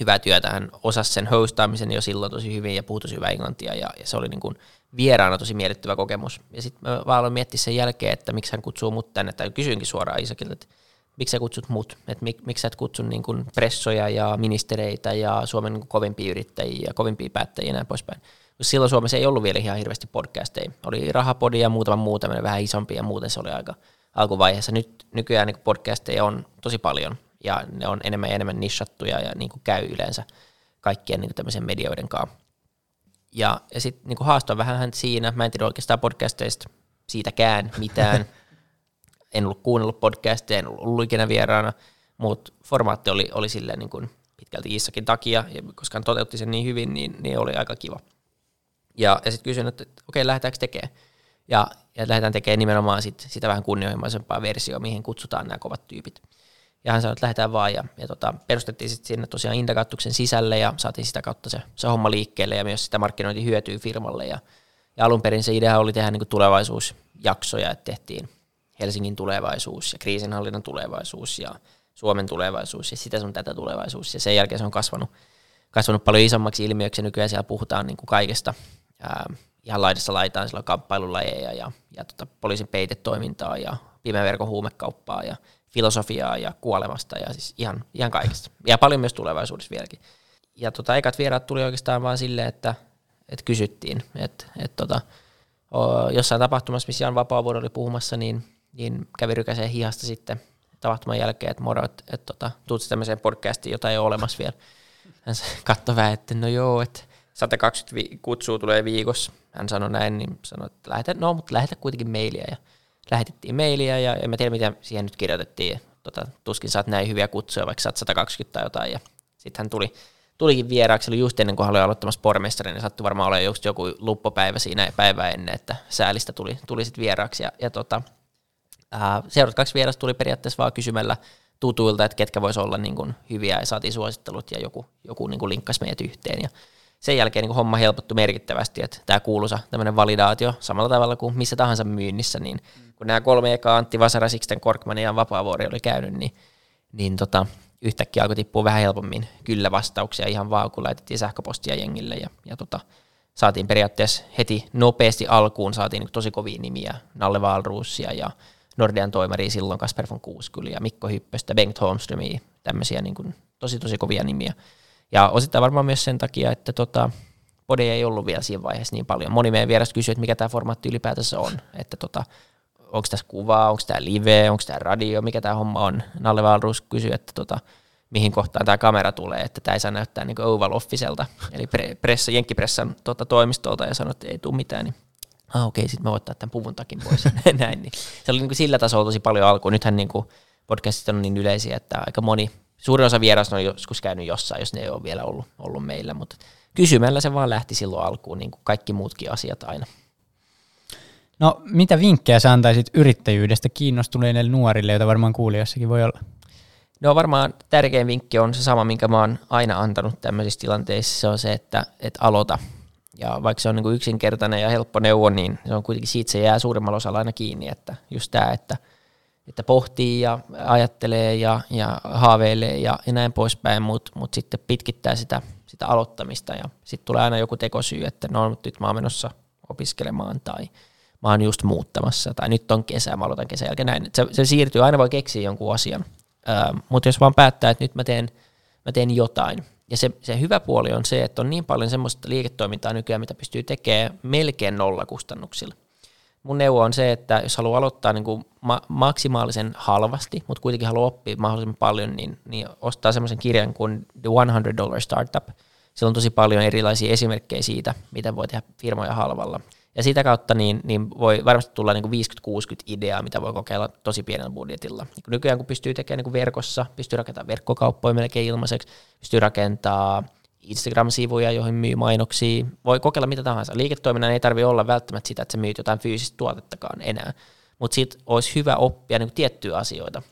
hyvää työtä. Hän osasi sen hostaamisen jo silloin tosi hyvin ja puhui tosi hyvää englantia ja, ja se oli niin kuin vieraana tosi miellyttävä kokemus. Ja sitten mä vaan aloin miettiä sen jälkeen, että miksi hän kutsuu mut tänne, tai kysyinkin suoraan Isakilta, että miksi sä kutsut mut, että mik, miksi sä et kutsu niin kuin pressoja ja ministereitä ja Suomen niin kovimpia yrittäjiä ja kovimpia päättäjiä ja näin poispäin. Silloin Suomessa ei ollut vielä ihan hirveästi podcasteja. Oli rahapodi ja muutama muu tämmöinen vähän isompi ja muuten se oli aika alkuvaiheessa. Nyt nykyään niin podcasteja on tosi paljon ja ne on enemmän ja enemmän nishattuja ja niin käy yleensä kaikkien niin tämmöisen medioiden kanssa. Ja, ja sitten niin haastoin vähän siinä, mä en tiedä oikeastaan podcasteista siitäkään mitään, en ollut kuunnellut podcasteja, en ollut ikinä vieraana, mutta formaatti oli, oli silleen niin kuin pitkälti Iissakin takia, ja koska hän toteutti sen niin hyvin, niin, niin oli aika kiva. Ja, ja sitten kysyin, että okei, okay, lähdetäänkö tekemään? Ja, ja lähdetään tekemään nimenomaan sit, sitä vähän kunnianhimoisempaa versiota, mihin kutsutaan nämä kovat tyypit. Ja hän sanoi, että lähdetään vaan ja, ja tota, perustettiin sitten sinne tosiaan Indagatuksen sisälle ja saatiin sitä kautta se, se homma liikkeelle ja myös sitä markkinointi hyötyy firmalle. Ja, ja alun perin se idea oli tehdä niin tulevaisuusjaksoja, että tehtiin Helsingin tulevaisuus ja kriisinhallinnan tulevaisuus ja Suomen tulevaisuus ja sitä sun tätä tulevaisuus. Ja sen jälkeen se on kasvanut, kasvanut paljon isommaksi ilmiöksi ja nykyään siellä puhutaan niin kuin kaikesta. Ää, ihan laidassa laitaan, sillä on kamppailulajeja ja, ja tota, poliisin peitetoimintaa ja pimeäverkon huumekauppaa ja filosofiaa ja kuolemasta ja siis ihan, ihan kaikesta. Ja paljon myös tulevaisuudessa vieläkin. Ja tota, ekat vieraat tuli oikeastaan vaan silleen, että, että kysyttiin, että, että tota, jossain tapahtumassa, missä Jan Vapaavuori oli puhumassa, niin, niin kävi rykäseen hihasta sitten tapahtuman jälkeen, että moro, että, että tota, tuut tämmöiseen podcastiin, jota ei ole olemassa vielä. Hän katsoi vähän, että no joo, että 120 kutsua tulee viikossa. Hän sanoi näin, niin sanoi, että lähetä, no, mutta lähetä kuitenkin mailia. Ja lähetettiin mailia ja en mä tiedä mitä siihen nyt kirjoitettiin. Tota, tuskin saat näin hyviä kutsuja, vaikka saat 120 tai jotain. Ja sitten hän tuli, tulikin vieraaksi, oli just ennen kuin hän oli aloittamassa pormestari, niin sattui varmaan olla just joku luppopäivä siinä päivää ennen, että säälistä tuli, tuli sitten vieraaksi. Ja, ja tota, ää, seuraavat kaksi vierasta tuli periaatteessa vaan kysymällä tutuilta, että ketkä voisi olla niin kuin hyviä ja saatiin suosittelut ja joku, joku niin kuin linkkasi meidät yhteen. Ja sen jälkeen niin kuin homma helpottui merkittävästi, että tämä kuuluisa tämmöinen validaatio samalla tavalla kuin missä tahansa myynnissä, niin kun nämä kolme ekaa Antti Vasara, Sixten Korkman ja Vapaavuori oli käynyt, niin, niin tota, yhtäkkiä alkoi tippua vähän helpommin kyllä vastauksia ihan vaan, kun laitettiin sähköpostia jengille ja, ja tota, saatiin periaatteessa heti nopeasti alkuun, saatiin niin tosi kovia nimiä, Nalle Valruussia ja Nordean toimari silloin Kasper von Kuuskyl ja Mikko Hyppöstä, Bengt Holmströmiä, tämmöisiä niin kuin tosi tosi kovia nimiä. Ja osittain varmaan myös sen takia, että tota, podeja ei ollut vielä siinä vaiheessa niin paljon. Moni meidän vierasta kysyi, että mikä tämä formaatti ylipäätänsä on. Että tota, onko tässä kuvaa, onko tämä live, onko tämä radio, mikä tämä homma on. Nalle Valrus kysyi, että tota, mihin kohtaan tämä kamera tulee, että tämä ei saa näyttää niin Oval Officelta, eli pre, pressa, Jenkkipressan tota, toimistolta, ja sanoi, että ei tule mitään, niin ah, okei, okay, sitten mä ottaa tämän puvun takin pois. Näin, niin. Se oli niin kuin sillä tasolla tosi paljon alkuun. Nythän niin kuin podcastit on niin yleisiä, että aika moni, suurin osa vierasta on joskus käynyt jossain, jos ne ei ole vielä ollut, ollut meillä, mutta kysymällä se vaan lähti silloin alkuun, niin kuin kaikki muutkin asiat aina.
No mitä vinkkejä sä antaisit yrittäjyydestä kiinnostuneille nuorille, joita varmaan kuulijassakin voi olla?
No varmaan tärkein vinkki on se sama, minkä mä oon aina antanut tämmöisissä tilanteissa, se on se, että, että aloita. Ja vaikka se on niin yksinkertainen ja helppo neuvo, niin se on kuitenkin siitä se jää suurimmalla osalla aina kiinni, että just tämä, että, että pohtii ja ajattelee ja, ja haaveilee ja, ja näin poispäin, mutta mut sitten pitkittää sitä, sitä aloittamista ja sitten tulee aina joku tekosyy, että no nyt mä oon menossa opiskelemaan tai – mä oon just muuttamassa, tai nyt on kesä, mä aloitan kesän jälkeen näin. Se, se siirtyy, aina voi keksiä jonkun asian. Mutta jos vaan päättää, että nyt mä teen, mä teen jotain, ja se, se hyvä puoli on se, että on niin paljon semmoista liiketoimintaa nykyään, mitä pystyy tekemään melkein nolla kustannuksilla. mun neuvo on se, että jos haluaa aloittaa niin kuin ma- maksimaalisen halvasti, mutta kuitenkin haluaa oppia mahdollisimman paljon, niin, niin ostaa semmoisen kirjan kuin The 100 Dollar Startup. Siellä on tosi paljon erilaisia esimerkkejä siitä, miten voi tehdä firmoja halvalla. Ja sitä kautta niin, niin voi varmasti tulla niin 50-60 ideaa, mitä voi kokeilla tosi pienellä budjetilla. Niin nykyään kun pystyy tekemään niin verkossa, pystyy rakentamaan verkkokauppoja melkein ilmaiseksi, pystyy rakentamaan Instagram-sivuja, joihin myy mainoksia. Voi kokeilla mitä tahansa. Liiketoiminnan ei tarvitse olla välttämättä sitä, että sä myyt jotain fyysistä tuotettakaan enää. Mutta sitten olisi hyvä oppia niin tiettyjä asioita.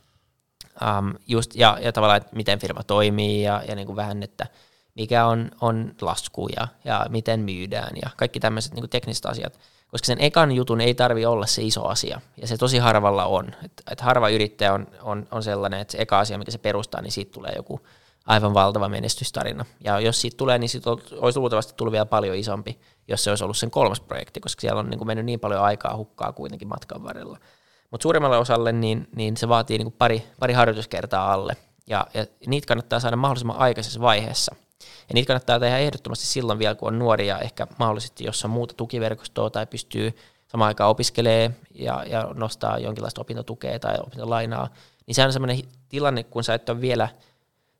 Um, just, ja, ja tavallaan, että miten firma toimii ja, ja niin vähän, että mikä on, on lasku ja, ja miten myydään ja kaikki tämmöiset niin tekniset asiat. Koska sen ekan jutun ei tarvi olla se iso asia, ja se tosi harvalla on. Et, et harva yrittäjä on, on, on sellainen, että se eka asia, mikä se perustaa, niin siitä tulee joku aivan valtava menestystarina. Ja jos siitä tulee, niin siitä olisi luultavasti tullut vielä paljon isompi, jos se olisi ollut sen kolmas projekti, koska siellä on niin kuin mennyt niin paljon aikaa hukkaa kuitenkin matkan varrella. Mutta suurimmalle osalle niin, niin se vaatii niin kuin pari, pari harjoituskertaa alle, ja, ja niitä kannattaa saada mahdollisimman aikaisessa vaiheessa. Ja niitä kannattaa tehdä ehdottomasti silloin vielä, kun on nuoria, ehkä mahdollisesti jos on muuta tukiverkostoa tai pystyy samaan aikaan opiskelee ja, ja nostaa jonkinlaista opintotukea tai opintolainaa, niin se on sellainen tilanne, kun sä et ole vielä –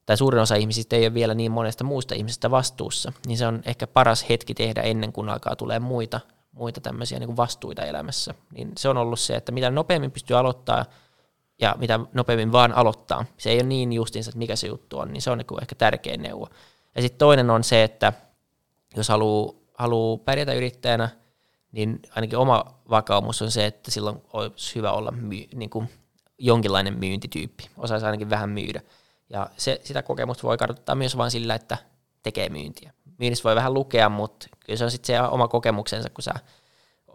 tai suurin osa ihmisistä ei ole vielä niin monesta muusta ihmisestä vastuussa, niin se on ehkä paras hetki tehdä ennen kuin alkaa tulee muita, muita tämmöisiä niin kuin vastuita elämässä. Niin se on ollut se, että mitä nopeammin pystyy aloittaa ja mitä nopeammin vaan aloittaa, se ei ole niin justiinsa, että mikä se juttu on, niin se on niin ehkä tärkein neuvo. Ja sitten toinen on se, että jos haluaa haluu pärjätä yrittäjänä, niin ainakin oma vakaumus on se, että silloin olisi hyvä olla myy, niin kuin jonkinlainen myyntityyppi, osaisi ainakin vähän myydä. Ja se, sitä kokemusta voi kartoittaa myös vain sillä, että tekee myyntiä. Myynnissä voi vähän lukea, mutta kyllä se on sitten se oma kokemuksensa, kun sä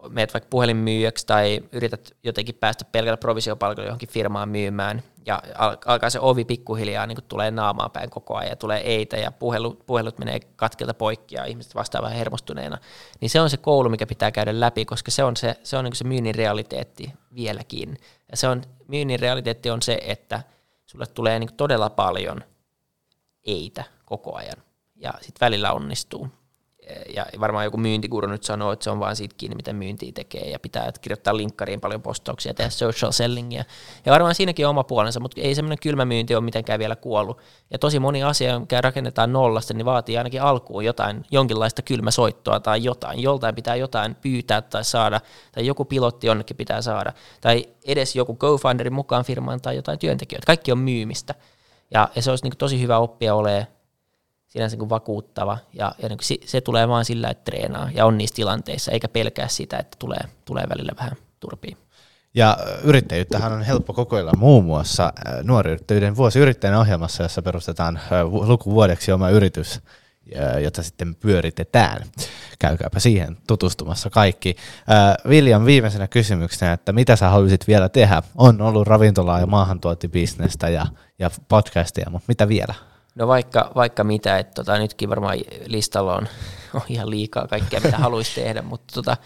meet vaikka puhelinmyyjäksi tai yrität jotenkin päästä pelkällä provisiopalkalla johonkin firmaan myymään, ja alkaa se ovi pikkuhiljaa niin tulee naamaan päin koko ajan, ja tulee eitä, ja puhelut, puhelut menee katkelta poikki, ja ihmiset vastaa vähän hermostuneena, niin se on se koulu, mikä pitää käydä läpi, koska se on se, se, on niin se myynnin realiteetti vieläkin. Ja se on, myynnin realiteetti on se, että – sulle tulee niin todella paljon eitä koko ajan. Ja sitten välillä onnistuu ja varmaan joku myyntikuru nyt sanoo, että se on vaan siitä kiinni, miten myyntiä tekee, ja pitää kirjoittaa linkkariin paljon postauksia, tehdä social sellingia. Ja varmaan siinäkin on oma puolensa, mutta ei semmoinen kylmä myynti ole mitenkään vielä kuollut. Ja tosi moni asia, mikä rakennetaan nollasta, niin vaatii ainakin alkuun jotain, jonkinlaista kylmäsoittoa tai jotain. Joltain pitää jotain pyytää tai saada, tai joku pilotti jonnekin pitää saada, tai edes joku co-founderin mukaan firmaan tai jotain työntekijöitä. Kaikki on myymistä. Ja, ja se olisi niin tosi hyvä oppia olemaan sinänsä niin vakuuttava ja, ja niin se, se tulee vaan sillä, että treenaa ja on niissä tilanteissa, eikä pelkää sitä, että tulee, tulee välillä vähän turpiin.
Ja yrittäjyyttähän on helppo kokeilla muun muassa nuori yrittäjyyden vuosiyrittäjän ohjelmassa, jossa perustetaan lukuvuodeksi oma yritys, jota sitten pyöritetään. Käykääpä siihen tutustumassa kaikki. Viljan viimeisenä kysymyksenä, että mitä sä haluaisit vielä tehdä? On ollut ravintolaa ja maahantuotibisnestä ja, ja podcastia, mutta mitä vielä?
No vaikka, vaikka mitä, että tota, nytkin varmaan listalla on, on ihan liikaa kaikkea, mitä haluaisi tehdä, mutta tota,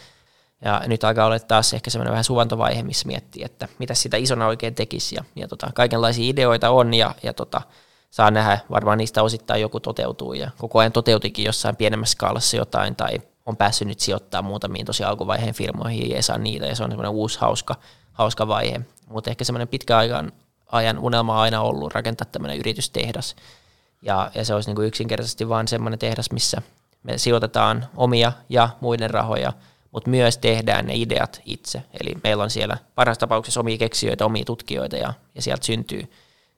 ja nyt alkaa olla taas ehkä semmoinen vähän suvantovaihe, missä miettii, että mitä sitä isona oikein tekisi. Ja, ja tota, kaikenlaisia ideoita on ja, ja tota, saa nähdä, varmaan niistä osittain joku toteutuu ja koko ajan toteutikin jossain pienemmässä skaalassa jotain tai on päässyt nyt sijoittamaan muutamiin tosi alkuvaiheen firmoihin ja saa niitä ja se on semmoinen uusi hauska, hauska vaihe. Mutta ehkä semmoinen pitkä ajan, ajan unelma on aina ollut rakentaa tämmöinen yritystehdas, ja, ja se olisi niin kuin yksinkertaisesti vain semmoinen tehdas, missä me sijoitetaan omia ja muiden rahoja, mutta myös tehdään ne ideat itse. Eli meillä on siellä parhaassa tapauksessa omia keksijöitä, omia tutkijoita ja, ja sieltä syntyy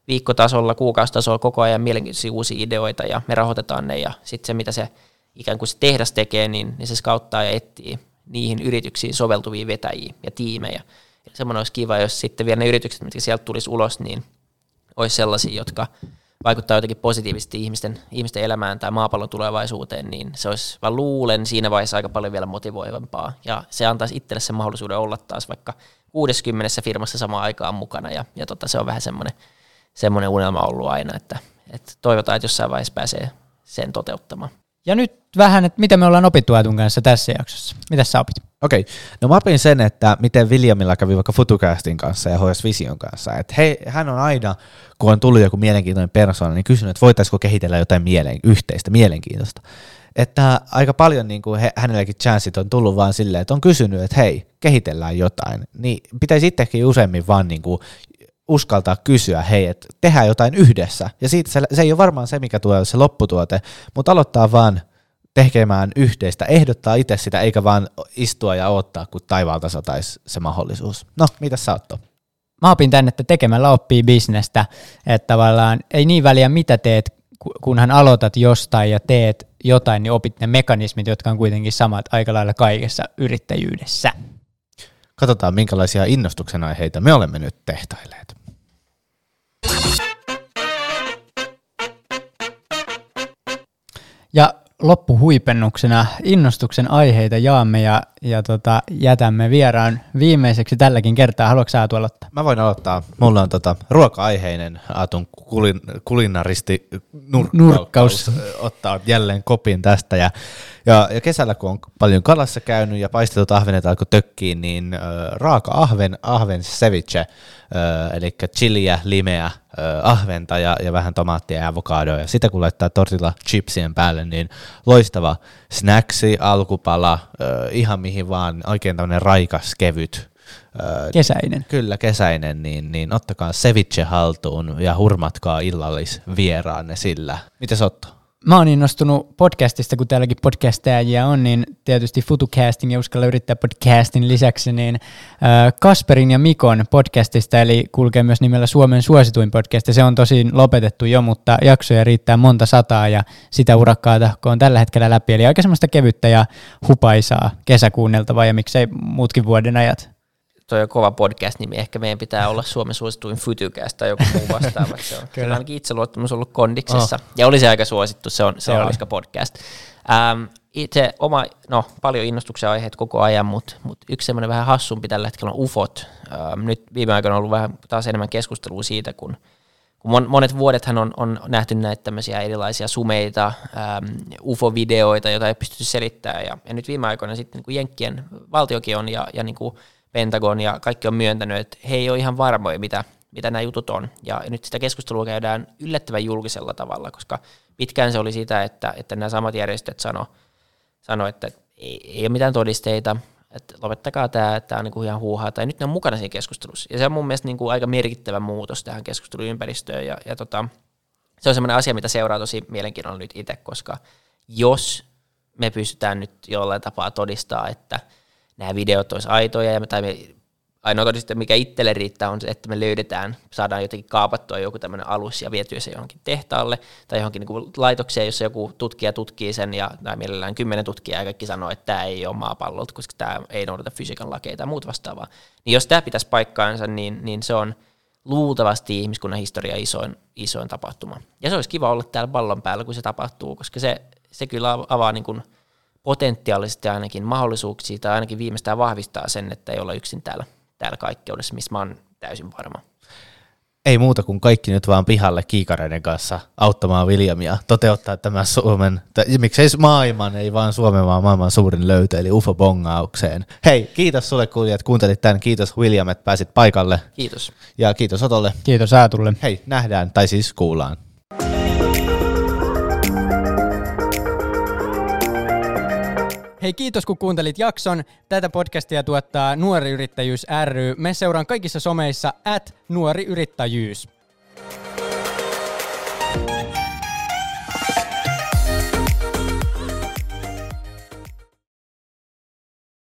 viikkotasolla, kuukausitasolla koko ajan mielenkiintoisia uusia ideoita ja me rahoitetaan ne ja sitten se, mitä se ikään kuin se tehdas tekee, niin, niin se skauttaa ja etsii niihin yrityksiin soveltuvia vetäjiä ja tiimejä. Semmoinen olisi kiva, jos sitten vielä ne yritykset, mitkä sieltä tulisi ulos, niin olisi sellaisia, jotka vaikuttaa jotenkin positiivisesti ihmisten, ihmisten elämään tai maapallon tulevaisuuteen, niin se olisi, vaan luulen, siinä vaiheessa aika paljon vielä motivoivampaa. Ja se antaisi itselle sen mahdollisuuden olla taas vaikka 60 firmassa samaan aikaan mukana, ja, ja tota, se on vähän semmoinen, semmoinen unelma ollut aina, että, että toivotaan, että jossain vaiheessa pääsee sen toteuttamaan.
Ja nyt vähän, että mitä me ollaan opittu Aetun kanssa tässä jaksossa. Mitä sä opit?
Okei, okay. no mä opin sen, että miten Williamilla kävi vaikka Futucastin kanssa ja HS Vision kanssa. Että hei, hän on aina, kun on tullut joku mielenkiintoinen persoona, niin kysynyt, että voitaisiko kehitellä jotain mielen, yhteistä, mielenkiintoista. että aika paljon niin kuin he, hänelläkin chanssit on tullut vaan silleen, että on kysynyt, että hei, kehitellään jotain, niin pitäisi itsekin useammin vaan niin kuin uskaltaa kysyä, hei, että tehdään jotain yhdessä. Ja siitä se, se ei ole varmaan se, mikä tulee se lopputuote, mutta aloittaa vaan tekemään yhteistä, ehdottaa itse sitä, eikä vaan istua ja odottaa, kun taivaalta sataisi se mahdollisuus. No, mitä sä oot
Mä opin tänne, että tekemällä oppii bisnestä, että tavallaan ei niin väliä mitä teet, kunhan aloitat jostain ja teet jotain, niin opit ne mekanismit, jotka on kuitenkin samat aika lailla kaikessa yrittäjyydessä.
Katsotaan, minkälaisia innostuksen aiheita me olemme nyt tehtailleet.
Ja loppuhuipennuksena innostuksen aiheita jaamme ja, ja tota, jätämme vieraan viimeiseksi tälläkin kertaa. Haluatko sä Aatu aloittaa?
Mä voin aloittaa. Mulla on tota, ruoka-aiheinen Aatun kulin, kulinaristi nurkkaus. nurkkaus. Ottaa jälleen kopin tästä. Ja, ja, ja, kesällä kun on paljon kalassa käynyt ja paistetut ahvenet alkoi tökkiin, niin äh, raaka ahven, ahven ceviche, äh, eli chiliä, limeä, ahventa ja, ja vähän tomaattia ja avokadoa, ja sitä kun laittaa tortilla chipsien päälle, niin loistava snacksi, alkupala, ihan mihin vaan, oikein tämmöinen raikas, kevyt.
Kesäinen.
Kyllä, kesäinen, niin, niin ottakaa ceviche haltuun ja hurmatkaa illallisvieraanne sillä. Miten Otto?
Mä oon innostunut podcastista, kun täälläkin podcastajia on, niin tietysti FutuCasting ja Uskalla yrittää podcastin lisäksi, niin Kasperin ja Mikon podcastista, eli kulkee myös nimellä Suomen suosituin podcast, ja se on tosin lopetettu jo, mutta jaksoja riittää monta sataa, ja sitä urakkaata, kun on tällä hetkellä läpi, eli aika semmoista kevyttä ja hupaisaa kesäkuunneltavaa, ja miksei muutkin vuoden ajat
toi on kova podcast-nimi, ehkä meidän pitää olla Suomen suosituin Fytycast tai joku muu vastaava. Se on Kyllä. ainakin itseluottamus ollut kondiksessa. Oh. Ja oli se aika suosittu, se on, se on hauska podcast. Ähm, itse oma, no paljon innostuksia aiheet koko ajan, mutta mut yksi semmoinen vähän hassumpi tällä hetkellä on UFOt. Ähm, nyt viime aikoina on ollut vähän taas enemmän keskustelua siitä, kun, kun monet vuodethan on, on nähty näitä tämmöisiä erilaisia sumeita, ähm, UFO-videoita, joita ei pystytty selittämään. Ja, ja nyt viime aikoina sitten niin kuin Jenkkien valtiokin on ja, ja niin kuin Pentagon ja kaikki on myöntänyt, että he ei ole ihan varmoja, mitä, mitä nämä jutut on. Ja nyt sitä keskustelua käydään yllättävän julkisella tavalla, koska pitkään se oli sitä, että, että nämä samat järjestöt sano, sano että ei, ei ole mitään todisteita, että lopettakaa tämä, tämä on niin kuin ihan huuhaa, tai nyt ne on mukana siinä keskustelussa. Ja se on mun mielestä niin kuin aika merkittävä muutos tähän keskusteluympäristöön, ja, ja tota, se on semmoinen asia, mitä seuraa tosi mielenkiinnolla nyt itse, koska jos me pystytään nyt jollain tapaa todistaa, että – nämä videot olisi aitoja, ja me, tai me, ainoa todiste, mikä itselle riittää, on se, että me löydetään, saadaan jotenkin kaapattua joku tämmöinen alus ja vietyä se johonkin tehtaalle tai johonkin niin laitokseen, jossa joku tutkija tutkii sen ja tai mielellään kymmenen tutkijaa ja kaikki sanoo, että tämä ei ole maapallolta, koska tämä ei noudata fysiikan lakeja tai muut vastaavaa. Niin jos tämä pitäisi paikkaansa, niin, niin se on luultavasti ihmiskunnan historia isoin, isoin tapahtuma. Ja se olisi kiva olla täällä pallon päällä, kun se tapahtuu, koska se, se kyllä avaa niin kuin – potentiaalisesti ainakin mahdollisuuksia tai ainakin viimeistään vahvistaa sen, että ei olla yksin täällä, täällä kaikkeudessa, missä mä oon täysin varma.
Ei muuta kuin kaikki nyt vaan pihalle kiikareiden kanssa auttamaan Williamia toteuttaa tämä Suomen, tai miksei maailman, ei vaan Suomen, vaan maailman suurin löytö, eli UFO-bongaukseen. Hei, kiitos sulle kuulijat, kuuntelit tämän. Kiitos William, että pääsit paikalle.
Kiitos.
Ja kiitos Otolle.
Kiitos Aatulle.
Hei, nähdään, tai siis kuullaan.
Hei, kiitos kun kuuntelit jakson. Tätä podcastia tuottaa Nuori Yrittäjyys ry. Me seuraan kaikissa someissa at Nuori Yrittäjyys.